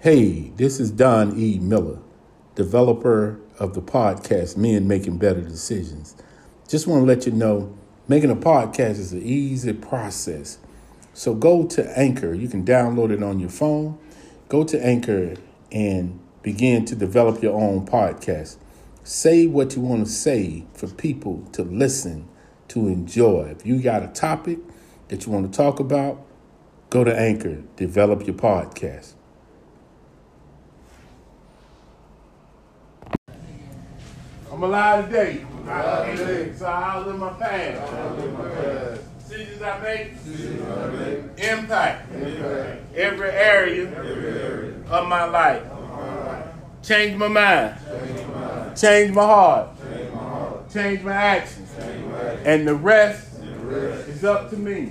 Hey, this is Don E. Miller, developer of the podcast Men Making Better Decisions. Just want to let you know making a podcast is an easy process. So go to Anchor. You can download it on your phone. Go to Anchor and begin to develop your own podcast. Say what you want to say for people to listen, to enjoy. If you got a topic that you want to talk about, go to Anchor, develop your podcast. I'm alive today. I'm alive today. So I was in my past. Decisions I make, impact, every area of my life. Change my mind, change my heart, change my actions, and the rest is up to me.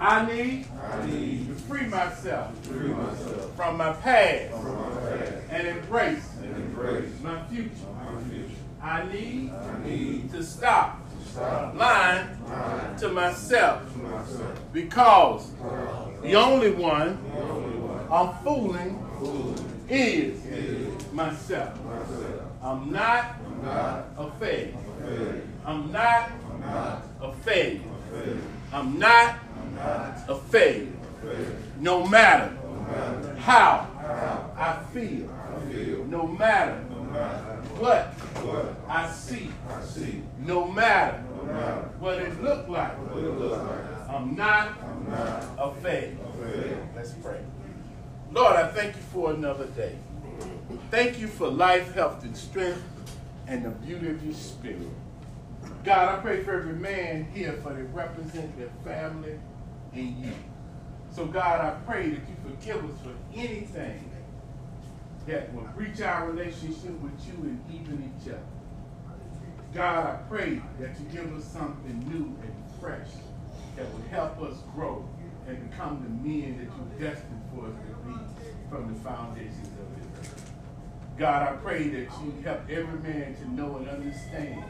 I need to free myself from my past and embrace my future. I need to stop lying to myself because the only one I'm fooling is myself. I'm not a fake. I'm not a fake. I'm not a fake. No matter how I feel, no matter what I see, no matter what it look like, I'm not afraid. Let's pray. Lord, I thank you for another day. Thank you for life, health, and strength, and the beauty of your spirit. God, I pray for every man here for they represent their family and you. So, God, I pray that you forgive us for anything that will breach our relationship with you and even each other. God, I pray that you give us something new and fresh that will help us grow and become the men that you destined for us to be from the foundations of this earth. God, I pray that you help every man to know and understand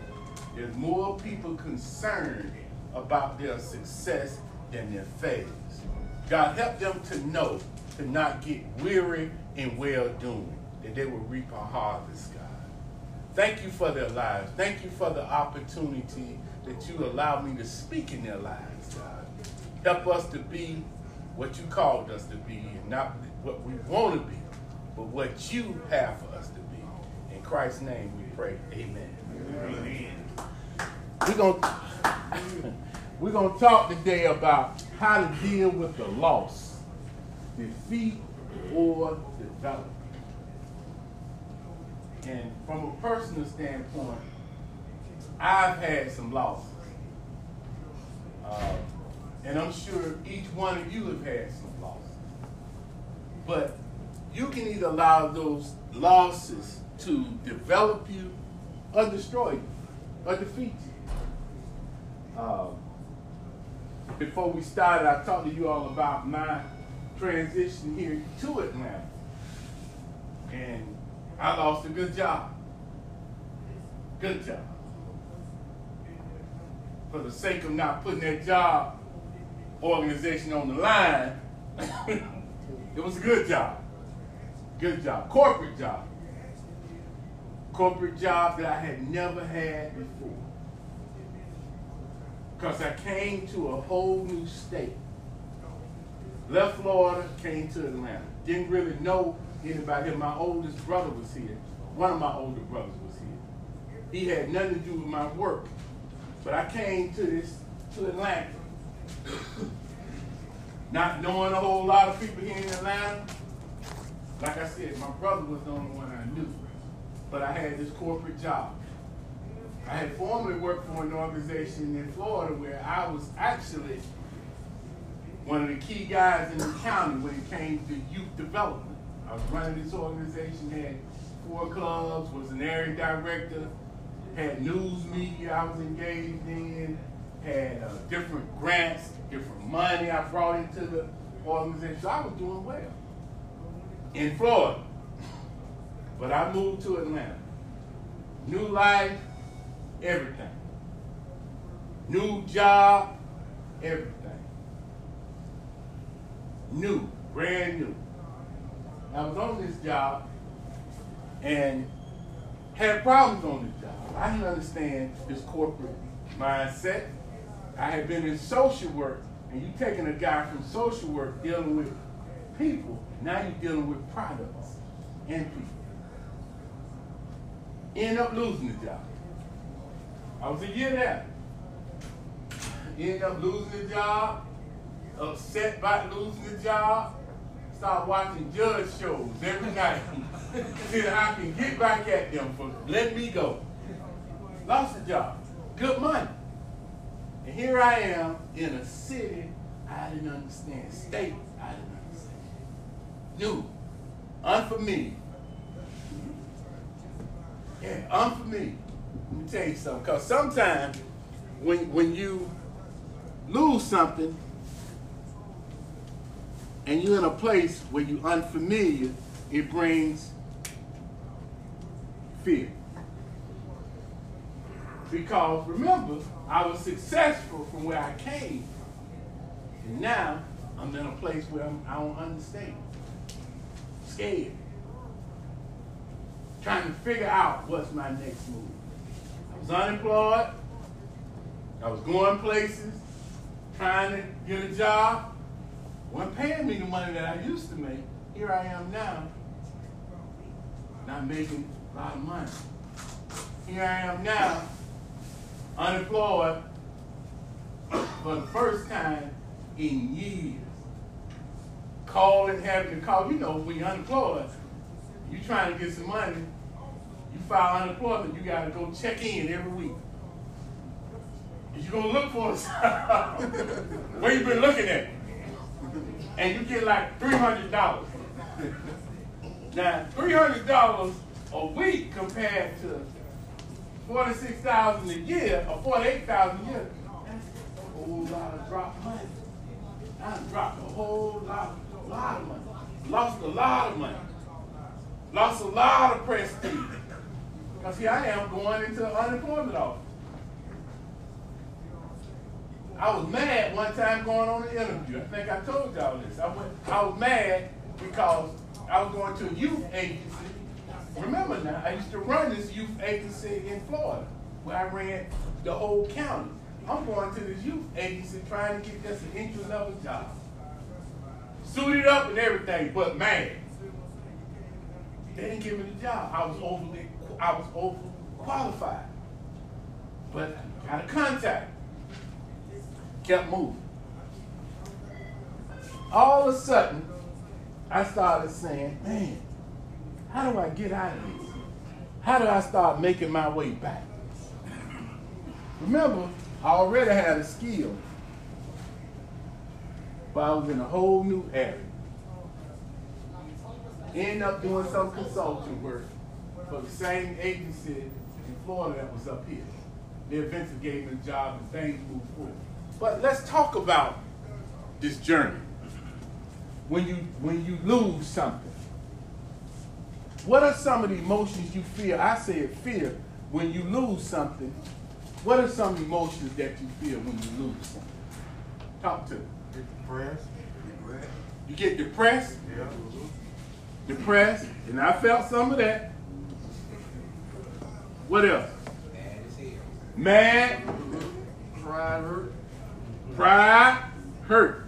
there's more people concerned about their success than their failures. God, help them to know to not get weary in well doing, that they will reap a harvest, God. Thank you for their lives. Thank you for the opportunity that you allow me to speak in their lives, God. Help us to be what you called us to be, and not what we want to be, but what you have for us to be. In Christ's name we pray. Amen. Amen. We're gonna we're gonna talk today about how to deal with the loss, defeat, or development. And from a personal standpoint, I've had some losses. Uh, and I'm sure each one of you have had some losses. But you can either allow those losses to develop you or destroy you or defeat you. Uh, before we started, I talked to you all about my transition here to Atlanta. And I lost a good job. Good job. For the sake of not putting that job organization on the line, it was a good job. Good job. Corporate job. Corporate job that I had never had before. Because I came to a whole new state. Left Florida, came to Atlanta. Didn't really know anybody here. My oldest brother was here. One of my older brothers was here. He had nothing to do with my work. But I came to this, to Atlanta. Not knowing a whole lot of people here in Atlanta. Like I said, my brother was the only one I knew. But I had this corporate job. I had formerly worked for an organization in Florida where I was actually one of the key guys in the county when it came to youth development. I was running this organization, had four clubs, was an area director, had news media I was engaged in, had uh, different grants, different money I brought into the organization. So I was doing well in Florida. But I moved to Atlanta. New life, everything. New job, everything. New, brand new. I was on this job and had problems on this job. I didn't understand this corporate mindset. I had been in social work, and you taking a guy from social work dealing with people, now you're dealing with products and people. End up losing the job. I was a year there. End up losing the job, upset about losing the job, start watching judge shows every night. See I can get back at them for letting me go. Lost the job. Good money. And here I am in a city I didn't understand. State I didn't understand. New. Unfamiliar. Yeah, unfamiliar. Let me tell you something. Because sometimes when, when you lose something and you're in a place where you're unfamiliar, it brings fear. Because remember, I was successful from where I came. And now I'm in a place where I'm, I do not understand. Scared. Trying to figure out what's my next move. Was unemployed. I was going places, trying to get a job. Wasn't paying me the money that I used to make. Here I am now, not making a lot of money. Here I am now, unemployed for the first time in years. Calling, having to call. You know, when you're unemployed, you're trying to get some money, you file unemployment, you got to go check in every week. You're to look for a Where you been looking at? And you get like $300. now, $300 a week compared to 46000 a year or 48000 a year, that's a whole lot of drop money. I dropped a whole lot, lot of money. Lost a lot of money. Lost a lot of prestige. Because here I am going into the unemployment office. I was mad one time going on an interview. I think I told y'all this. I, went, I was mad because I was going to a youth agency. Remember now, I used to run this youth agency in Florida where I ran the whole county. I'm going to this youth agency trying to get just an entry level job. Suited up and everything, but man, they didn't give me the job. I was overly, I was overqualified. But got a contact. Kept moving. All of a sudden, I started saying, man, how do I get out of this? How do I start making my way back? Remember, I already had a skill, but I was in a whole new area. Ended up doing some consulting work for the same agency in Florida that was up here. They eventually gave me a job and things moved forward. But let's talk about this journey. When you when you lose something, what are some of the emotions you feel? I said fear when you lose something what are some emotions that you feel when you lose something? Talk to me. Get depressed. You get depressed? Yeah. Depressed, and I felt some of that. What else? Mad as hell. Mad. Pride hurt. Pride, hurt.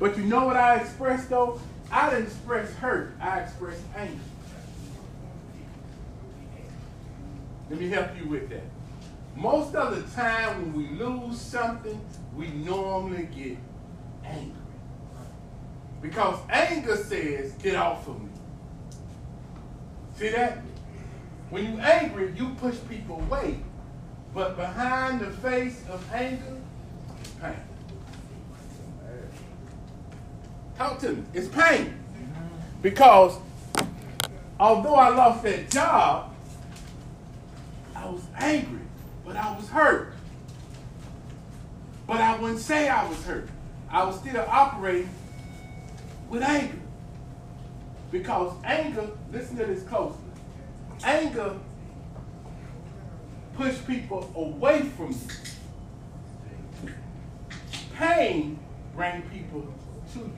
But you know what I expressed though? I didn't express hurt, I expressed anger. Let me help you with that. Most of the time when we lose something, we normally get angry. Because anger says, get off of me. See that? When you're angry, you push people away. But behind the face of anger, is pain. Talk to me. It's pain. Because although I lost that job, I was angry, but I was hurt. But I wouldn't say I was hurt. I was still operating with anger. Because anger, listen to this closely. Anger push people away from you. Pain bring people to you.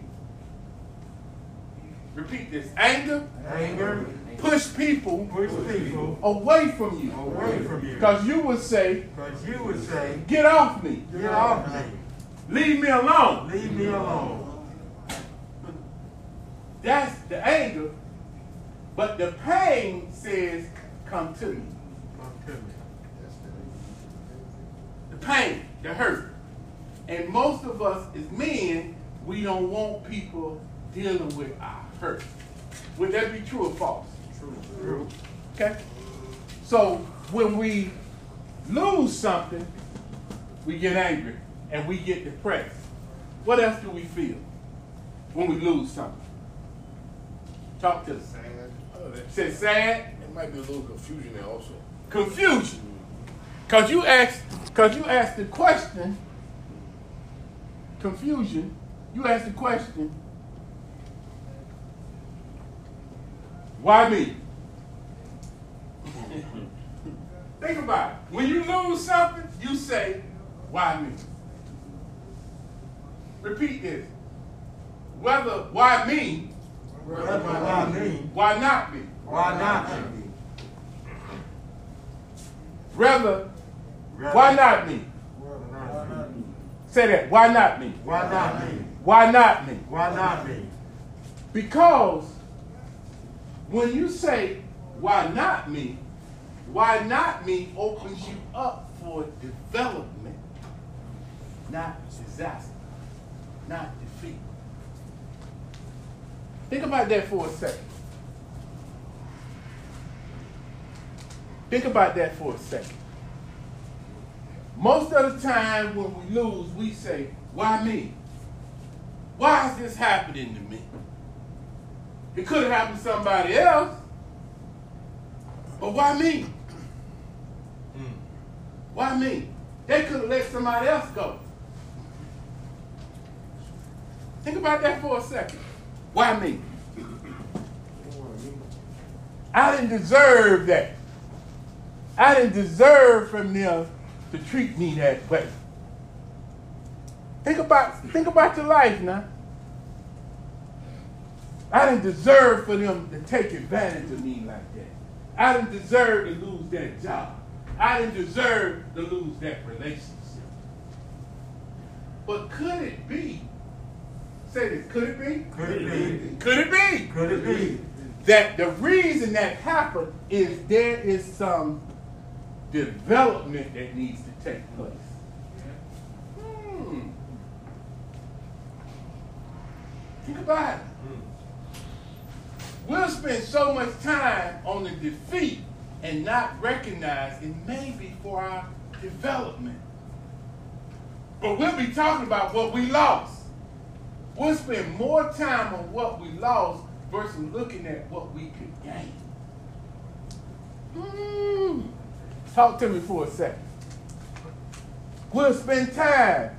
Repeat this. Anger Anger. push people Push people away from you. away from you. Because you would say, Because you would say, get off me. get off me. Leave me alone. Leave me alone. That's the anger. But the pain says, come to me. Come to me. The pain, the hurt. And most of us as men, we don't want people dealing with our hurt. Would that be true or false? True. Okay? So when we lose something, we get angry and we get depressed. What else do we feel when we lose something? Talk to us. Sad. Say sad, There might be a little confusion there also. confusion. Cause you asked, cause you asked the question, confusion. You asked the question, why me? Think about it. When you lose something, you say, why me? Repeat this. Whether why me, Why not me? why not me? Why not me? Rather, why not me? Why not me? Say that. Why not me? Why not me? Why not me? Why not me? Because when you say, why not me, why not me opens you up for development, not disaster, not. Think about that for a second. Think about that for a second. Most of the time when we lose, we say, why me? Why is this happening to me? It could have happened to somebody else. But why me? Hmm. Why me? They could have let somebody else go. Think about that for a second. Why me? I didn't deserve that. I didn't deserve from them to treat me that way. Think about think about your life now. I didn't deserve for them to take advantage of me like that. I didn't deserve to lose that job. I didn't deserve to lose that relationship. But could it be? Say this, could it be? Could it be? Could it be? Could it be? that the reason that happened is there is some development that needs to take place. Hmm. Think about it. We'll spend so much time on the defeat and not recognize it may be for our development. But we'll be talking about what we lost. We'll spend more time on what we lost versus looking at what we could gain. Hmm. Talk to me for a second. We'll spend time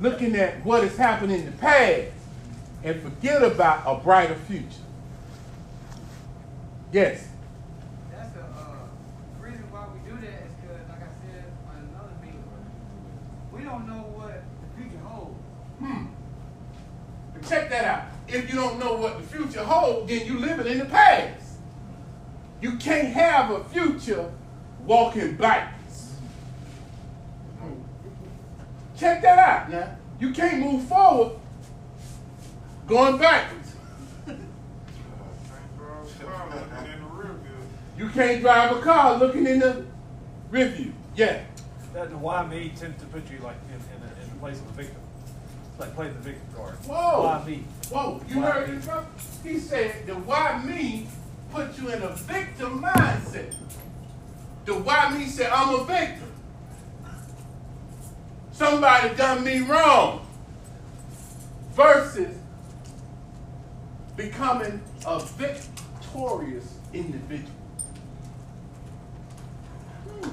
looking at what has happened in the past and forget about a brighter future. Yes. That's the uh, reason why we do that is because, like I said on another meeting, we don't know what the future holds. Hmm. But check that out. If you don't know what the future holds, then you living in the past. You can't have a future walking backwards. Check that out now. You can't move forward going backwards. You can't drive a car looking in the rear view. Yeah. That why me tends to put you like in, in, the, in the place of a victim. It's like playing the victim card. Whoa. Why me? Whoa, you Why heard me? it? He said the why me put you in a victim mindset. The why me said I'm a victim. Somebody done me wrong. Versus becoming a victorious individual. Hmm.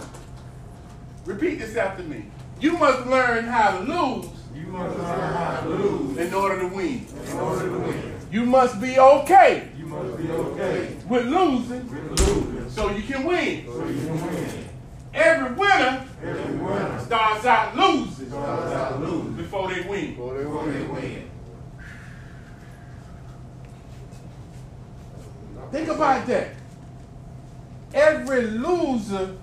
Repeat this after me. You must learn how to lose You must learn how to lose in order to win. in order to win. You must be okay You must be okay with losing with losing so you can win. so you can win. Every winner Every winner starts out losing starts out losing before they win. Before they before they win. win. Think about that. Every loser,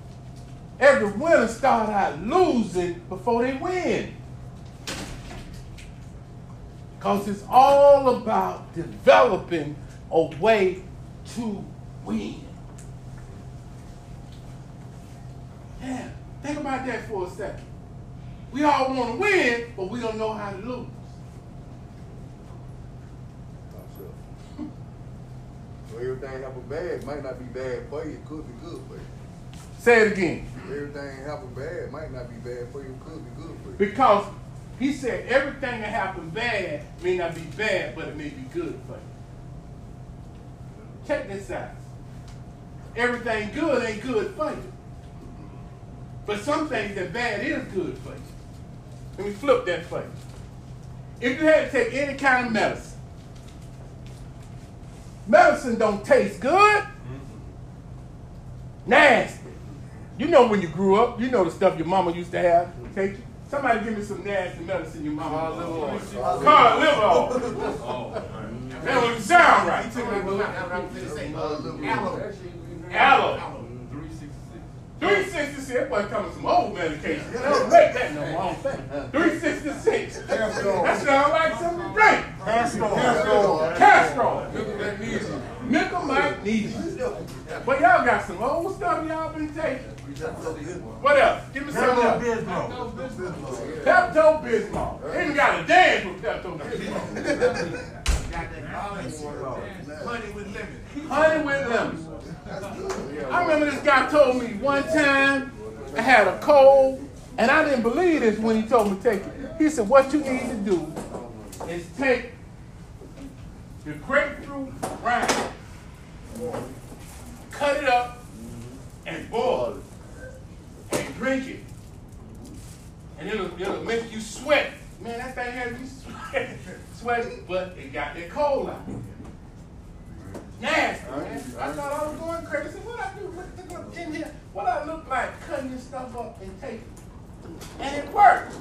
every winner start out losing before they win. Because it's all about developing a way to win. Yeah, think about that for a second. We all want to win, but we don't know how to lose. So everything happen bad might not be bad for you, it could be good for you. Say it again. Everything happen bad might not be bad for you, it could be good for you. Because he said everything that happened bad may not be bad, but it may be good for you. Check this out. Everything good ain't good for you. But some things that bad is good for you. Let me flip that for you. If you had to take any kind of medicine, medicine don't taste good. Nasty. You know when you grew up, you know the stuff your mama used to have. Take you. Somebody give me some nasty medicine your mama. Cod liver oil. Cod liver oil. That wouldn't sound right. Aloe. Aloe. 366, that boy, coming some old medication. They don't make that no more, I don't think. 366. That sounds like some drink. Castor. Castrol. Nickel magnesium. But y'all got some old stuff y'all been taking. What else? Give me some else. Pepto Bismol. They even got a dance with Pepto Bismol. Honey with lemon. Honey with lemon. I remember this guy told me one time I had a cold, and I didn't believe this when he told me to take it. He said, What you need to do is take the grapefruit rind, cut it up, and boil it, drink it. And it'll, it'll make you sweat. Man, that thing had me sweat, sweating, but it got that cold out. Nasty, man. I thought I was going crazy. What I do? Look, look in here. What I look like cutting this stuff up and taking it. And it worked.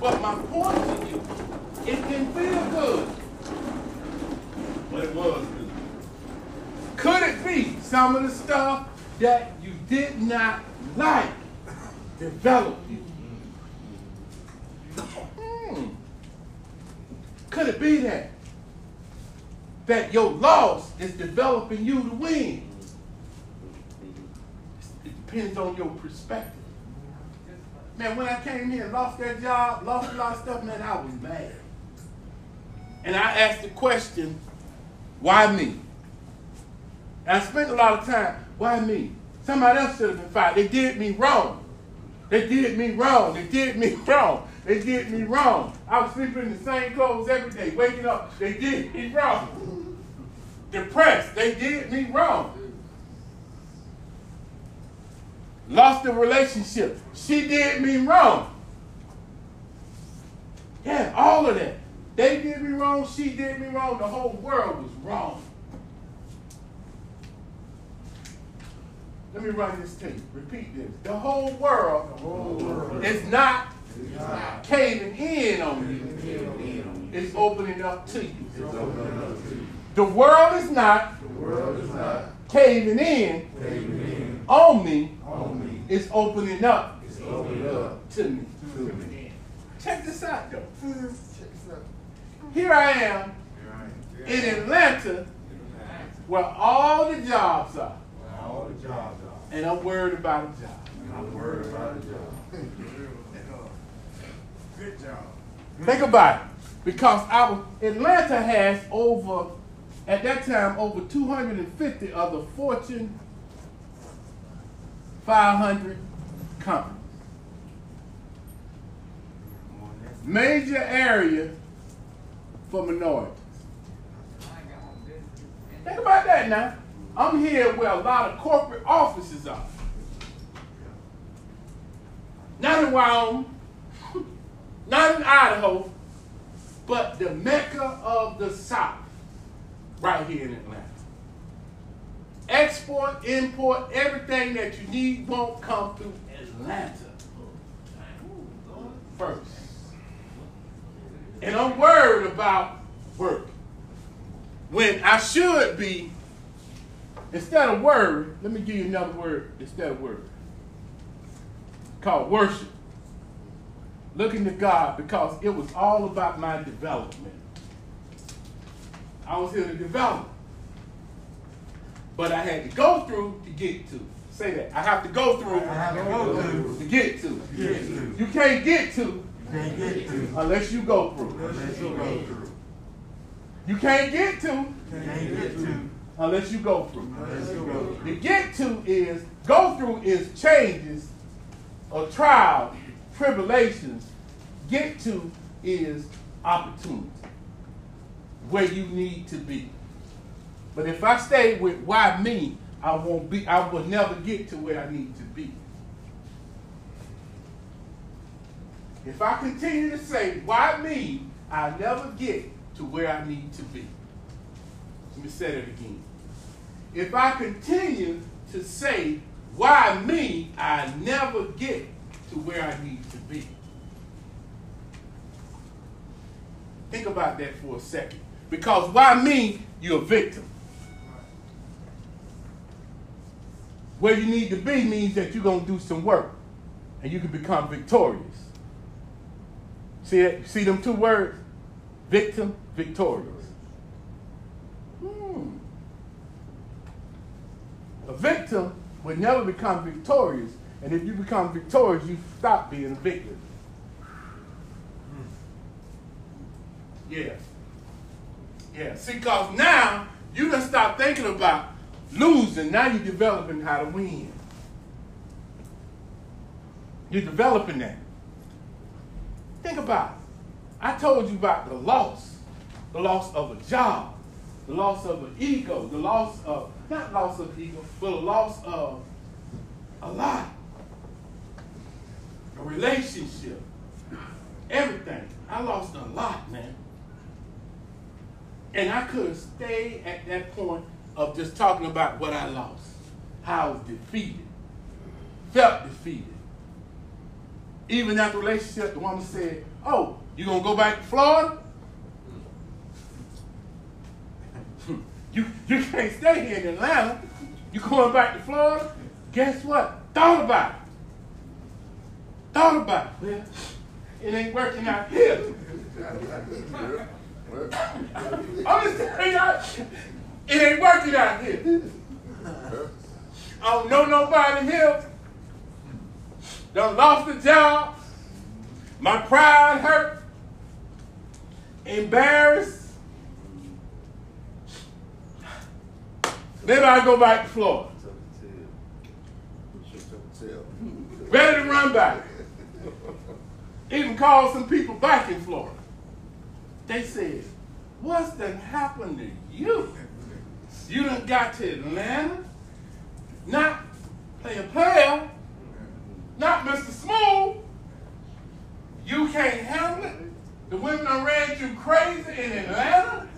But my point to you, it didn't feel good. But it was good. Could it be some of the stuff that you did not like developed you? Hmm. Could it be that? That your loss is developing you to win. It depends on your perspective. Man, when I came here lost that job, lost a lot of stuff, man, I was mad. And I asked the question, why me? And I spent a lot of time, why me? Somebody else should have been fired. They did me wrong. They did me wrong. They did me wrong. They did me wrong. I was sleeping in the same clothes every day, waking up. They did me wrong. Depressed. They did me wrong. Lost the relationship. She did me wrong. Yeah, all of that. They did me wrong. She did me wrong. The whole world was wrong. Let me run this tape. Repeat this. The whole world, is not, caving in on you. It's opening up to you. The world is not, caving in, on me. It's opening up, to me. Check this out though. Here I am in Atlanta where all the jobs are. All the jobs are. And I'm worried about a job. I'm worried about the job. Good job. Think about it. Because our Atlanta has over, at that time, over 250 of the Fortune 500 companies. Major area for minorities. I ain't got no business. Think about that now. I'm here where a lot of corporate offices are. Not in Wyoming, not in Idaho, but the mecca of the South, right here in Atlanta. Export, import, everything that you need won't come through Atlanta first. And I'm worried about work when I should be instead of word, let me give you another word instead of word. Called worship. Looking to God because it was all about my development. I was here to develop. But I had to go through to get to. Say that. I have to go through I have to go through. to get to. Get to. You can't get to Can't get to. unless you go through. Unless you go through. You can't get to Can't get to. Unless you go through. You go through. The get to is go through is changes or trials, tribulations. Get to is opportunity, where you need to be. But if I stay with why me, I won't be. I will never get to where I need to be. If I continue to say why me, I never get to where I need to be. Let me say that again. If I continue to say, why me, I never get to where I need to be. Think about that for a second. Because why me, you're a victim. Where you need to be means that you're going to do some work and you can become victorious. See that? See them two words? Victim, victorious. Hmm. A victim will never become victorious, and if you become victorious, you stop being a victim. Hmm. Yeah. Yeah. See, because now you done stop thinking about losing. Now you're developing how to win. You're developing that. Think about it. I told you about the loss, the loss of a job, the loss of an ego, the loss of, not loss of ego, but a loss of a lot. A relationship. Everything. I lost a lot, man. And I could have stayed at that point of just talking about what I lost, how I was defeated, felt defeated. Even after relationship, the woman said, Oh, you gonna go back to Florida? You you can't stay here in Atlanta. You going back to Florida? Guess what? Thought about it. Thought about it. Well, it ain't working out here. I'm just telling you, it ain't working out here. I don't know nobody here. Done lost the job. My pride hurt. Embarrassed. Maybe I go back to Florida. Ready to run back. Even called some people back in Florida. They said, What's done happened to you? You done got to Atlanta, not playing player, not Mr. Smooth. You can't handle it. The women done ran you crazy in Atlanta.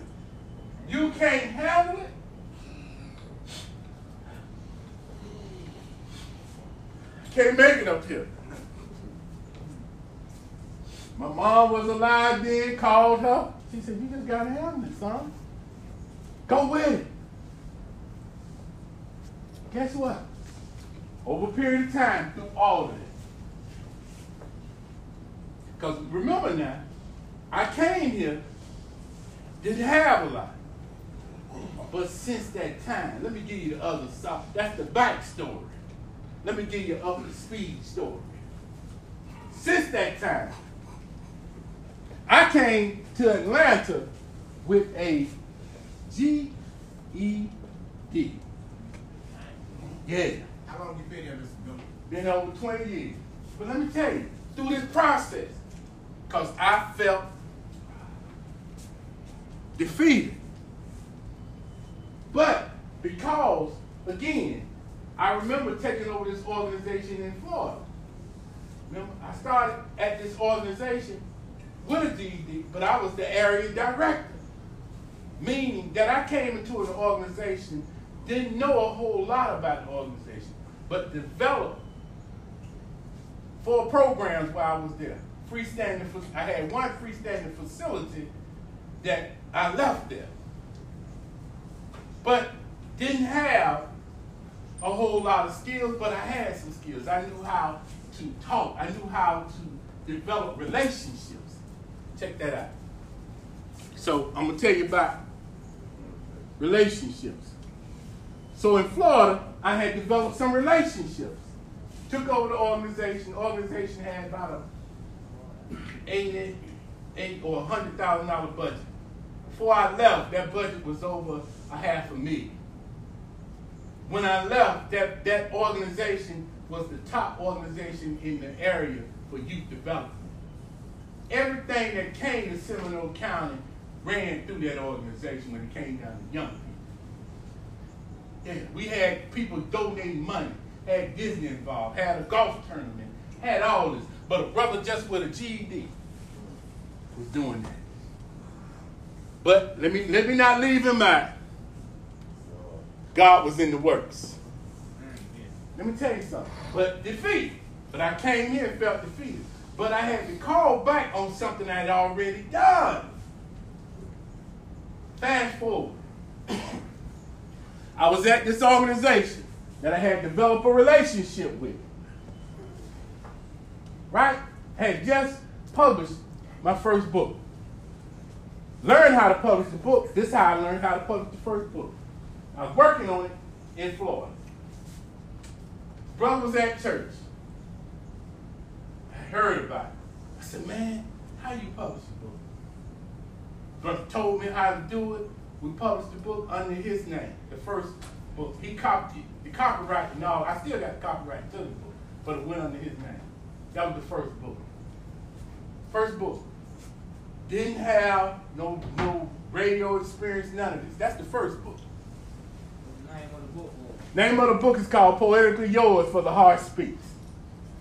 You can't handle it. Can't make it up here. My mom was alive then, called her. She said, You just gotta handle it, son. Go with it. Guess what? Over a period of time, through all of it. Because remember now, I came here, didn't have a lot. But since that time, let me give you the other side. That's the backstory. Let me give you up to speed story. Since that time, I came to Atlanta with a GED. Yeah. How long you been here, Mr. Miller? Been over 20 years. But let me tell you, through this process, because I felt defeated. But because, again, I remember taking over this organization in Florida. Remember, I started at this organization with a GED, but I was the area director. Meaning that I came into an organization, didn't know a whole lot about the organization, but developed four programs while I was there. Freestanding, I had one freestanding facility that I left there. But Didn't have a whole lot of skills, but I had some skills. I knew how to talk. I knew how to develop relationships. Check that out. So I'm gonna tell you about relationships. So in Florida, I had developed some relationships. Took over the organization. Organization had about a eighty, eight or hundred thousand dollar budget. Before I left, that budget was over a half a million. When I left, that, that organization was the top organization in the area for youth development. Everything that came to Seminole County ran through that organization when it came down to young people. Yeah, we had people donating money, had Disney involved, had a golf tournament, had all this. But a brother just with a GED was doing that. But let me let me not leave him out. God was in the works. Mm, Let me tell you something. But defeat. But I came here and felt defeated. But I had to call back on something I had already done. Fast forward. I was at this organization that I had developed a relationship with. Right? Had just published my first book. Learned how to publish the book. This is how I learned how to publish the first book. I was working on it in Florida. Brother was at church. I heard about it. I said, man, how you publish a book? Brother told me how to do it. We published the book under his name, the first book. He copied the copyright. No, I still got the copyright to the book, but it went under his name. That was the first book. First book. Didn't have no no radio experience, none of this. That's the first book. The name of the book was. Name of the book is called Poetically Yours for the Heart Speaks.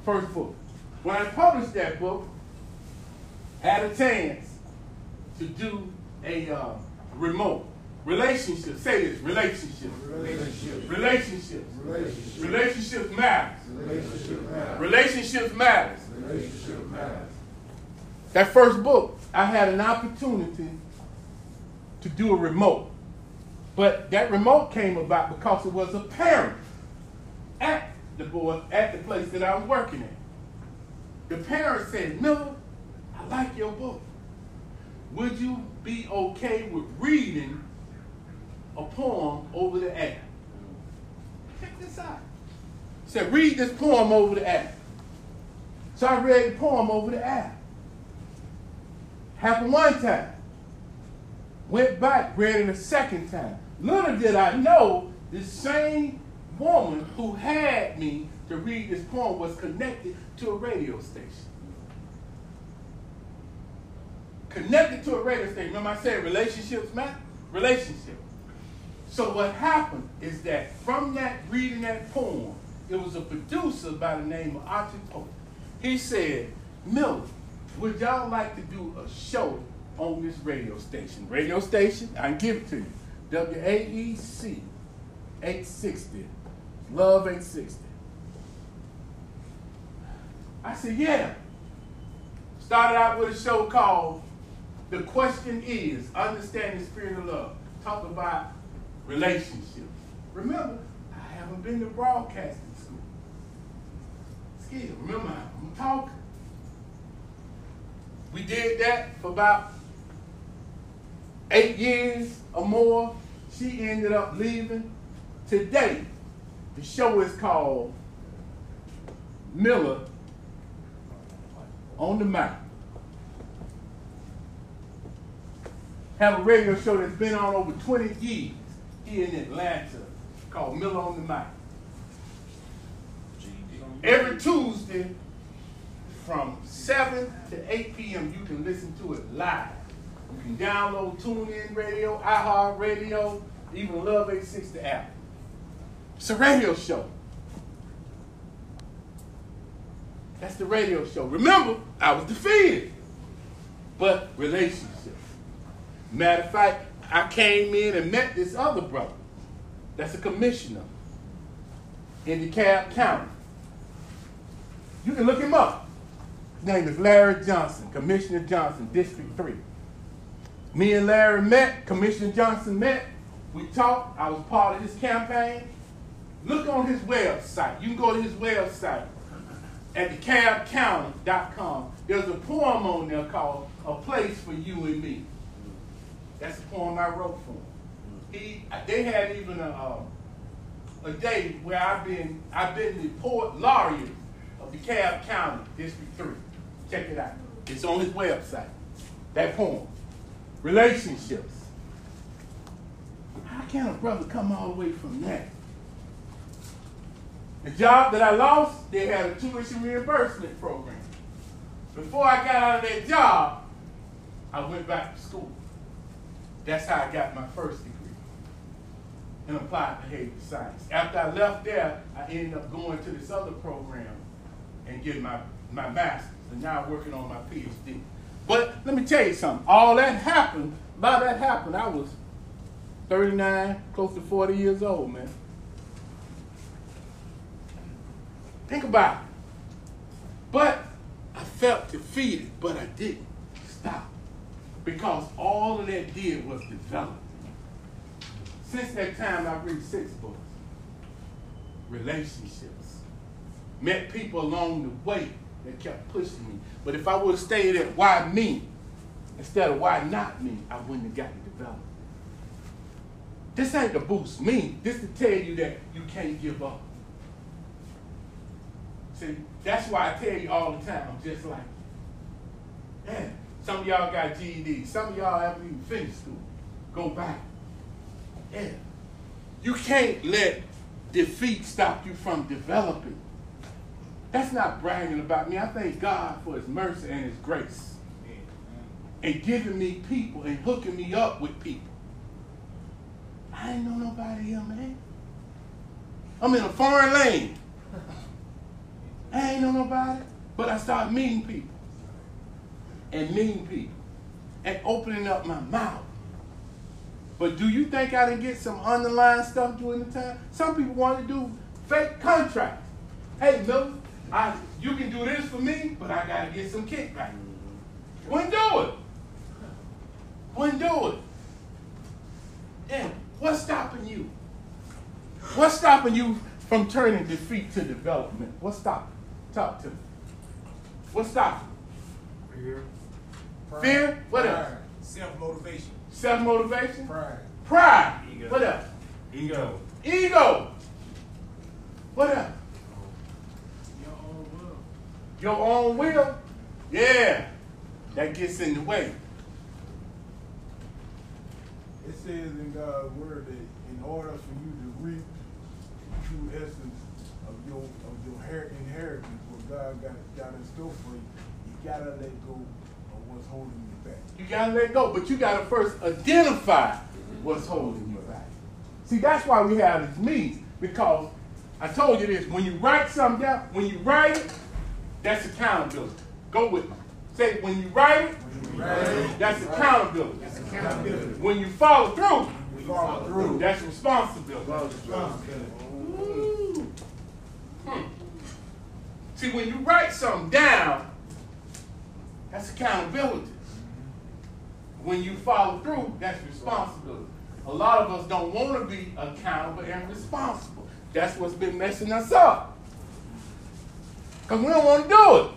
First book. When I published that book, had a chance to do a uh, remote relationship. Say this: relationships. Relationship. Relationships. Relationship. Relationships matters. Relationship matters. Relationships matters. Relationship matters. That first book, I had an opportunity to do a remote. But that remote came about because it was a parent at the board, at the place that I was working at. The parent said, Miller, I like your book. Would you be okay with reading a poem over the air? Check this out. Said, read this poem over the air. So I read the poem over the air. Happened one time. Went back, read it a second time. Little did I know the same woman who had me to read this poem was connected to a radio station. Connected to a radio station. Remember I said relationships matter? Relationship. So what happened is that from that reading that poem, it was a producer by the name of Archie Pope. He said, Miller, would y'all like to do a show on this radio station? Radio station, I can give it to you. WAEC 860. Love 860. I said, yeah. Started out with a show called The Question Is Understanding the Spirit of Love. Talk about relationships. Remember, I haven't been to broadcasting school. Skill. Remember, I'm talker. We did that for about eight years or more. She ended up leaving. Today, the show is called Miller on the Map. Have a radio show that's been on over 20 years here in Atlanta called Miller on the Map. Every Tuesday from 7 to 8 p.m. you can listen to it live. You can download TuneIn Radio, iHeart Radio, even Love 860 app. It's a radio show. That's the radio show. Remember, I was defeated. But relationships. Matter of fact, I came in and met this other brother. That's a commissioner in DeKalb County. You can look him up. His name is Larry Johnson, Commissioner Johnson, District 3. Me and Larry met, Commissioner Johnson met. We talked. I was part of his campaign. Look on his website. You can go to his website at dekalbcounty.com. There's a poem on there called A Place for You and Me. That's the poem I wrote for him. He, they had even a, uh, a day where I've been, I've been the poet laureate of DeKalb County, District 3. Check it out. It's on his website. That poem. Relationships. How can a brother come all the way from that? The job that I lost, they had a tuition reimbursement program. Before I got out of that job, I went back to school. That's how I got my first degree in applied behavior science. After I left there, I ended up going to this other program and getting my, my master's, and now I'm working on my PhD. But let me tell you something. All that happened, by that happened, I was 39, close to 40 years old, man. Think about it. But I felt defeated, but I didn't stop. Because all of that did was develop. Since that time, I've read six books. Relationships. Met people along the way that kept pushing me. But if I would have stayed at why me instead of why not me, I wouldn't have gotten developed. This ain't to boost me. This to tell you that you can't give up. See, that's why I tell you all the time, I'm just like, yeah, some of y'all got GED. Some of y'all haven't even finished school. Go back. Yeah. You can't let defeat stop you from developing. That's not bragging about me. I thank God for his mercy and his grace. And giving me people and hooking me up with people. I ain't know nobody here, man. I'm in a foreign land. I ain't know nobody. But I started meeting people. And meeting people. And opening up my mouth. But do you think I didn't get some underlying stuff during the time? Some people want to do fake contracts. Hey, Milton, I, you can do this for me, but I got to get some kickback. Wouldn't do it. Wouldn't do it. Yeah, what's stopping you? What's stopping you from turning defeat to development? What's stopping? Talk to me. What's stopping? Fear. Fear? What else? Self motivation. Self motivation? Pride. Pride. Ego. What else? Ego. Ego. What else? Your own will. Your own will? Yeah. That gets in the way. It says in God's word that in order for you to reap the true essence of your of your inheritance, what God got got in store for you, you gotta let go of what's holding you back. You gotta let go, but you gotta first identify what's holding you back. See, that's why we have these meetings, because I told you this, when you write something down, when you write it, that's accountability. Go with me. Say, when you write it, that's accountability. When you follow through, Follow through. that's responsibility. Ooh. Hmm. See, when you write something down, that's accountability. When you follow through, that's responsibility. A lot of us don't want to be accountable and responsible. That's what's been messing us up. Because we don't want to do it.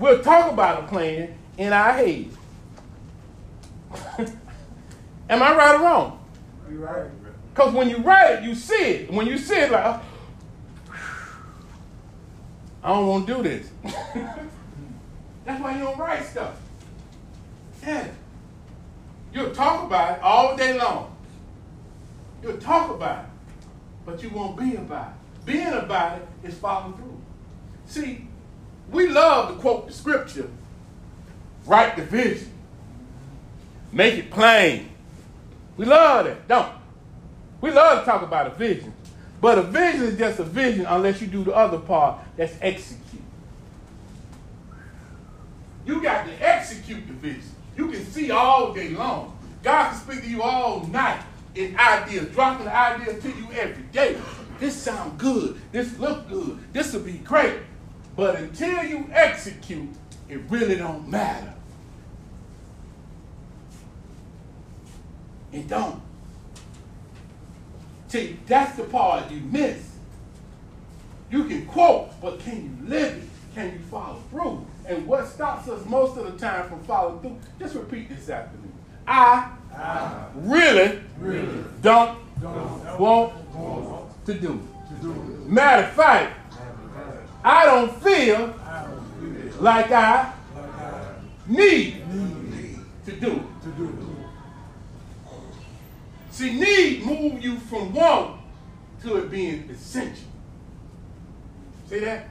We'll talk about a plan in our head. Am I right or wrong? You're right. Because when you write it, you see it. When you see it, like, oh, I don't want to do this. That's why you don't write stuff. Yeah. You'll talk about it all day long. You'll talk about it, but you won't be about it. Being about it is following through. See, we love to quote the scripture, write the vision, make it plain. We love that, don't we? We love to talk about a vision. But a vision is just a vision unless you do the other part that's execute. You got to execute the vision. You can see all day long. God can speak to you all night in ideas, dropping ideas to you every day. This sound good. This look good. This will be great. But until you execute, it really don't matter. It don't. See, that's the part you miss. You can quote, but can you live it? Can you follow through? And what stops us most of the time from following through? Just repeat this after me. I, really, really don't, don't want to do it. Matter of fact, I don't feel like I need to do. To do See, need move you from want to it being essential. See that?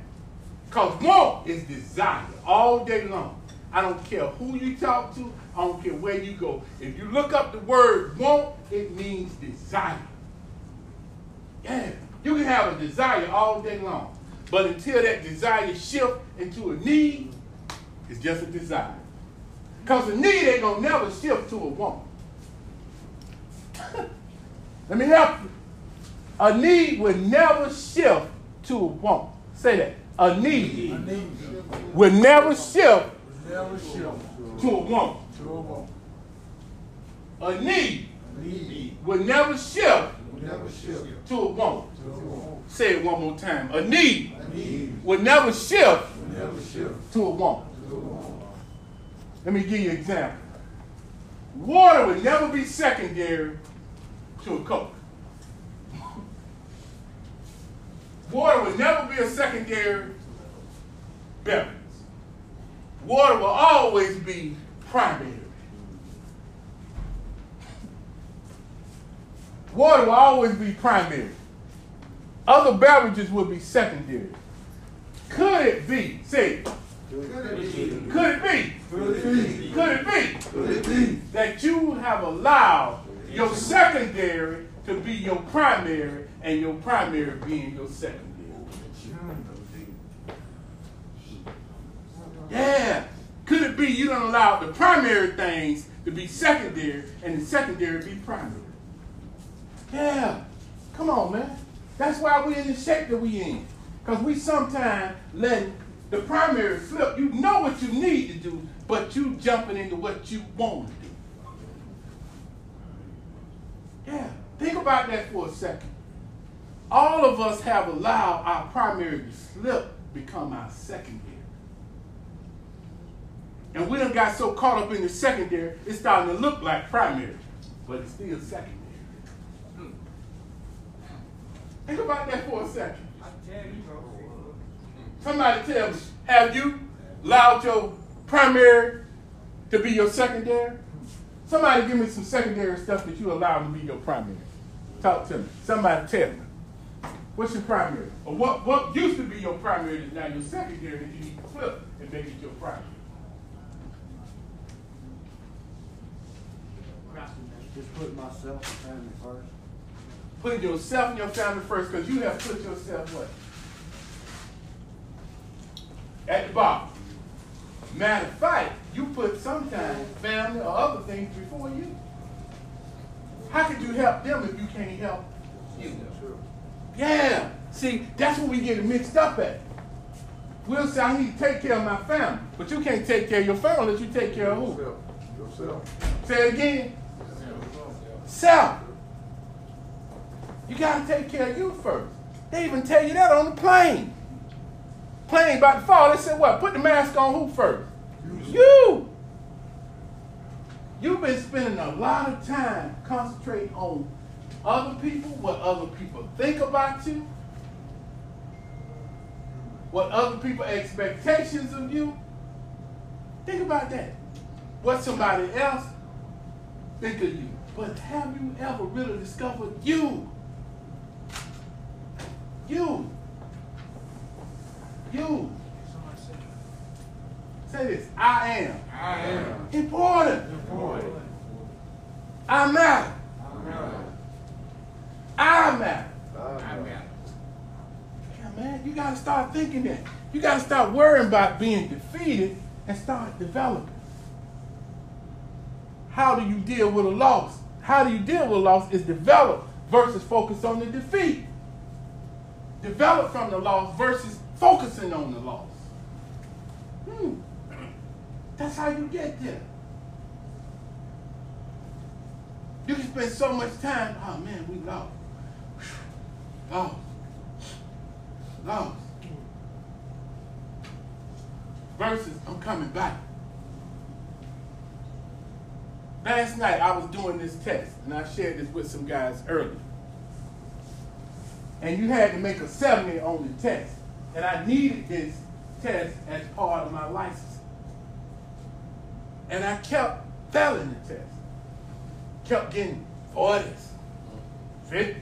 Because want is desire all day long. I don't care who you talk to, I don't care where you go. If you look up the word want, it means desire. Yeah, you can have a desire all day long. But until that desire shift into a need, it's just a desire. Because a need ain't gonna never shift to a want. Let me help you. A need will never shift to a want. Say that. A need it. Need will never shift never shift to a want. to a want. A need Need will never shift never shift to a want. A. Say it one more time. A need Need will never shift never shift to a want. to a want. Let me give you an example. Water will never be secondary to a Coke. Water will never be a secondary beverage. Water will always be primary. Water will always be primary. Other beverages would be secondary. Could it be, be, Could it be? could it be Could it be? that you have allowed your secondary to be your primary and your primary being your secondary. Yeah. Could it be you don't allow the primary things to be secondary and the secondary be primary? Yeah. Come on, man. That's why we're in the shape that we in. Because we sometimes let the primary slip. You know what you need to do, but you jumping into what you want to do. Yeah, think about that for a second. All of us have allowed our primary to slip become our secondary. And we done got so caught up in the secondary, it's starting to look like primary, but it's still secondary. Hmm. Think about that for a second. I tell you, bro. Somebody tell me, have you allowed your primary to be your secondary? Somebody give me some secondary stuff that you allow to be your primary. Talk to me. Somebody tell me. What's your primary? Or what, what used to be your primary is now your secondary that you need to flip and make it your primary? Just put myself and family first. Putting yourself and your family first because you have put yourself what? At the bottom. Matter of fact, you put sometimes family or other things before you. How could you help them if you can't help you? Yeah. See, that's what we get mixed up at. We'll say, I need to take care of my family. But you can't take care of your family unless you take care of who? Yourself. Yourself. Say it again. Self. You gotta take care of you first. They even tell you that on the plane. Plane about to fall. They said what? Put the mask on who first? You. You've been spending a lot of time concentrating on other people, what other people think about you, what other people expectations of you. Think about that. What somebody else think of you. But have you ever really discovered you? You. You. Say this. I am. I am Important. important. I matter. I am. I matter. I am. Yeah, man, you gotta start thinking that. You gotta start worrying about being defeated and start developing. How do you deal with a loss? How do you deal with a loss is develop versus focus on the defeat. Develop from the loss versus focusing on the loss. Hmm. That's how you get there. You can spend so much time, oh man, we lost. Lost. Lost. Versus, I'm coming back. Last night I was doing this test, and I shared this with some guys earlier. And you had to make a 70 on the test. And I needed this test as part of my license. And I kept failing the test. Kept getting 40s, 50.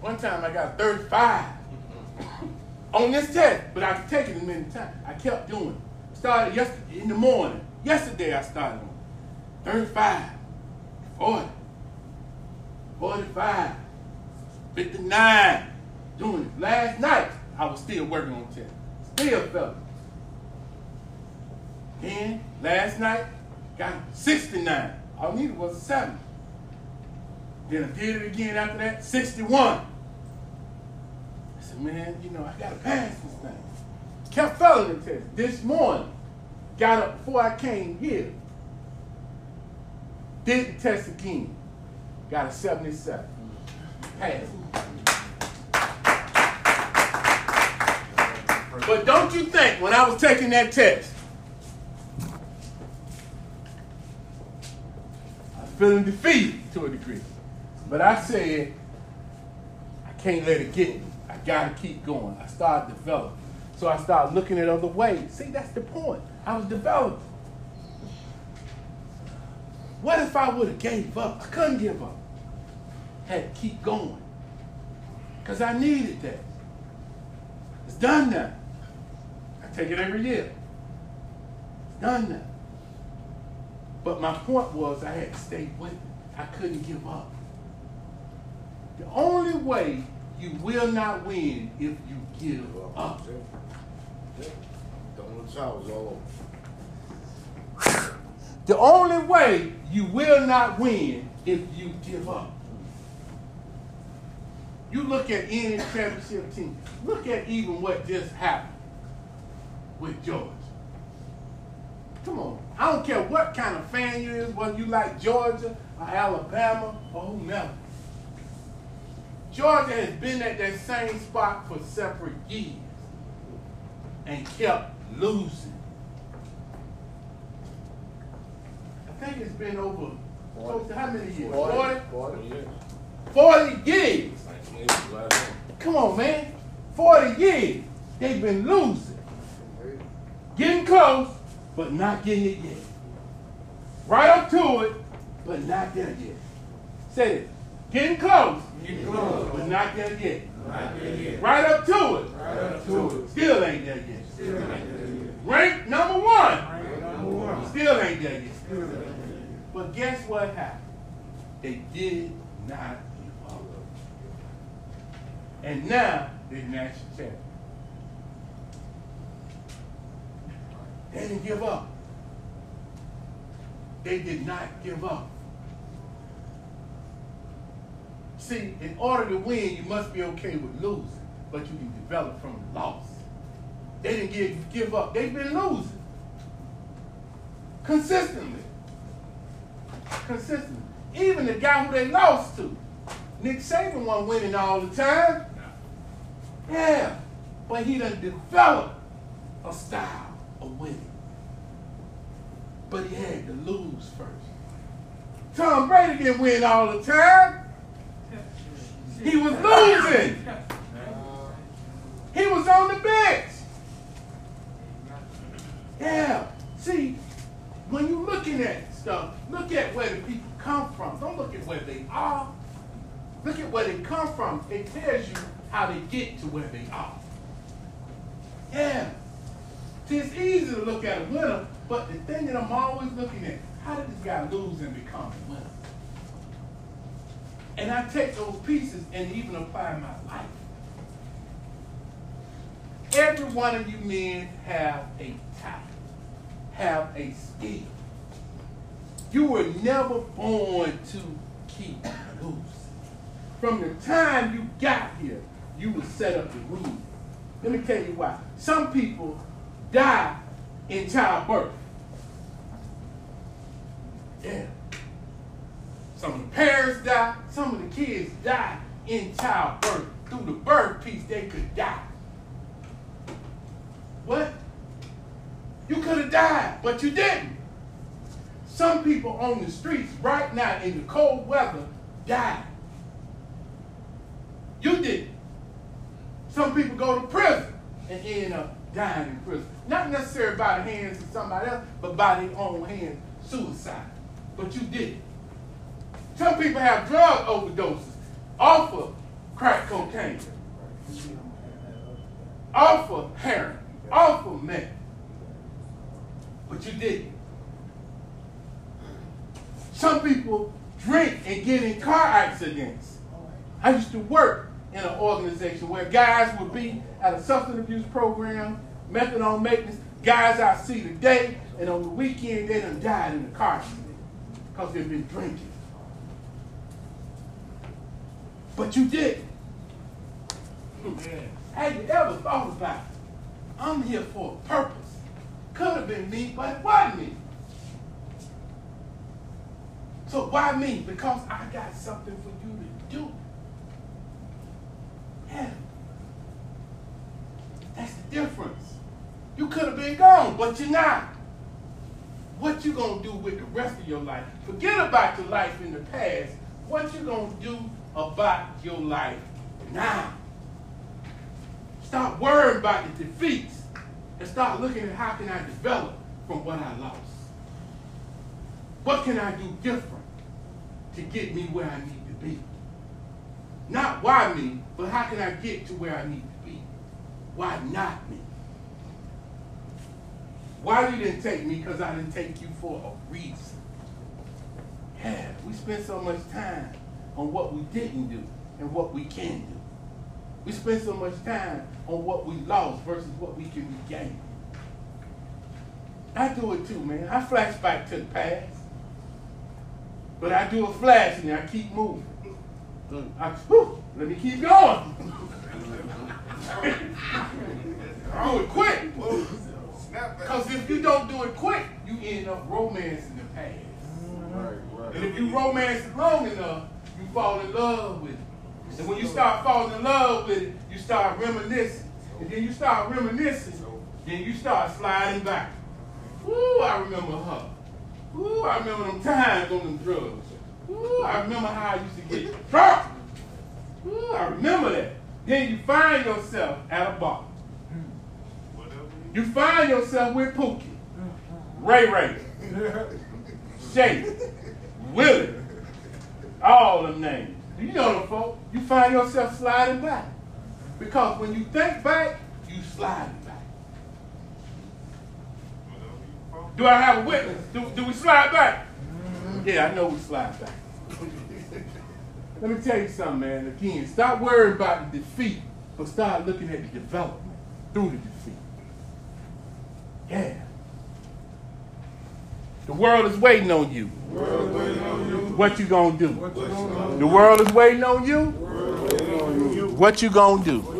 One time I got 35 on this test, but I could take it many times. I kept doing it. Started yesterday in the morning. Yesterday I started on 35, 40, 45, 59. Doing it. Last night I was still working on test. Still felt it. Then last night got 69. All I needed was a 7. Then I did it again after that, 61. I said, man, you know, I gotta pass this thing. Kept failing the test. This morning, got up before I came here. Did the test again. Got a 77. Passed. But don't you think when I was taking that test, I was feeling defeated to a degree. But I said, I can't let it get me. I gotta keep going. I started developing. So I started looking at other ways. See, that's the point. I was developing. What if I would have gave up? I couldn't give up. Had to keep going. Because I needed that. It's done now. I take it every year. It's done now. But my point was I had to stay with it. I couldn't give up. The only way you will not win if you give up. The only way you will not win if you give up. You look at any championship team. Look at even what just happened with Georgia. Come on. I don't care what kind of fan you is, whether you like Georgia or Alabama or whomever. Georgia has been at that same spot for separate years and kept losing. I think it's been over close to how many years? 40? 40 years. 40 years. 1980 was the last one. Come on, man. 40 years. They've been losing. Getting close, but not getting it yet. Right up to it, but not there yet. Say it. Getting close, but not there yet. Right up to it. Right up to it. Still ain't there yet. Rank number one. Still ain't there yet. But guess what happened? They did not. And now they're national champion. They didn't give up. They did not give up. See, in order to win, you must be okay with losing, but you can develop from loss. They didn't give, give up. They've been losing consistently. Consistently. Even the guy who they lost to, Nick Saban wasn't winning all the time. Yeah, but he done developed a style of winning. But he had to lose first. Tom Brady didn't win all the time. He was losing. He was on the bench. Yeah. See, when you're looking at stuff, look at where the people come from. Don't look at where they are. Look at where they come from. It tells you how they get to where they are. Yeah. It's easy to look at a winner, but the thing that I'm always looking at, how did this guy lose and become a winner? And I take those pieces and even apply my life. Every one of you men have a talent, have a skill. You were never born to keep losing. From the time you got here, you were set up to lose. Let me tell you why. Some people die in childbirth. Yeah. Some of the parents die. Some of the kids die in childbirth. Through the birth piece, they could die. What? You could have died, but you didn't. Some people on the streets right now in the cold weather died. You didn't. Some people go to prison and end up dying in prison. Not necessarily by the hands of somebody else, but by their own hands, suicide. But you did. it. Some people have drug overdoses off of crack cocaine, off of heroin, off of meth. But you didn't. Some people drink and get in car accidents. I used to work in an organization where guys would be at a substance abuse program, methadone maintenance, guys I see today, and on the weekend they done died in a car because they've been drinking. But you did. Have you ever thought about it? I'm here for a purpose. Could have been me, but it wasn't me. So why me? Because I got something for you to do. Yeah. That's the difference. You could have been gone, but you're not. What you gonna do with the rest of your life? Forget about your life in the past. What you gonna do about your life now? Stop worrying about the defeats and start looking at how can I develop from what I lost. What can I do different to get me where I need to be? Not why me, but how can I get to where I need to be? Why not me? Why you didn't take me? Because I didn't take you for a reason. Yeah, we spend so much time on what we didn't do and what we can do. We spend so much time on what we lost versus what we can regain. I do it too, man. I flash back to the past. But I do a flash and I keep moving. I, ah, whew, let me keep going. do it quick. Because if you don't do it quick, you end up romancing the past. Right, right. And if you romance it long enough, you fall in love with it. And when you start falling in love with it, you start reminiscing. And then you start reminiscing, then you start sliding back. Ooh, I remember her. Ooh, I remember them times on them drugs. Ooh, I remember how I used to get drunk. Ooh, I remember that. Then you find yourself at a bar. You find yourself with Pookie, Ray Ray, Shay, Willie, all them names. You know them folk. You find yourself sliding back. Because when you think back, you slide back. Do I have a witness? Do, do we slide back? Yeah, I know we slide back. Let me tell you something, man. Again, stop worrying about the defeat, but start looking at the development through the defeat. Yeah. The world is waiting on you. What you gonna do? The world is waiting on you. What you gonna do?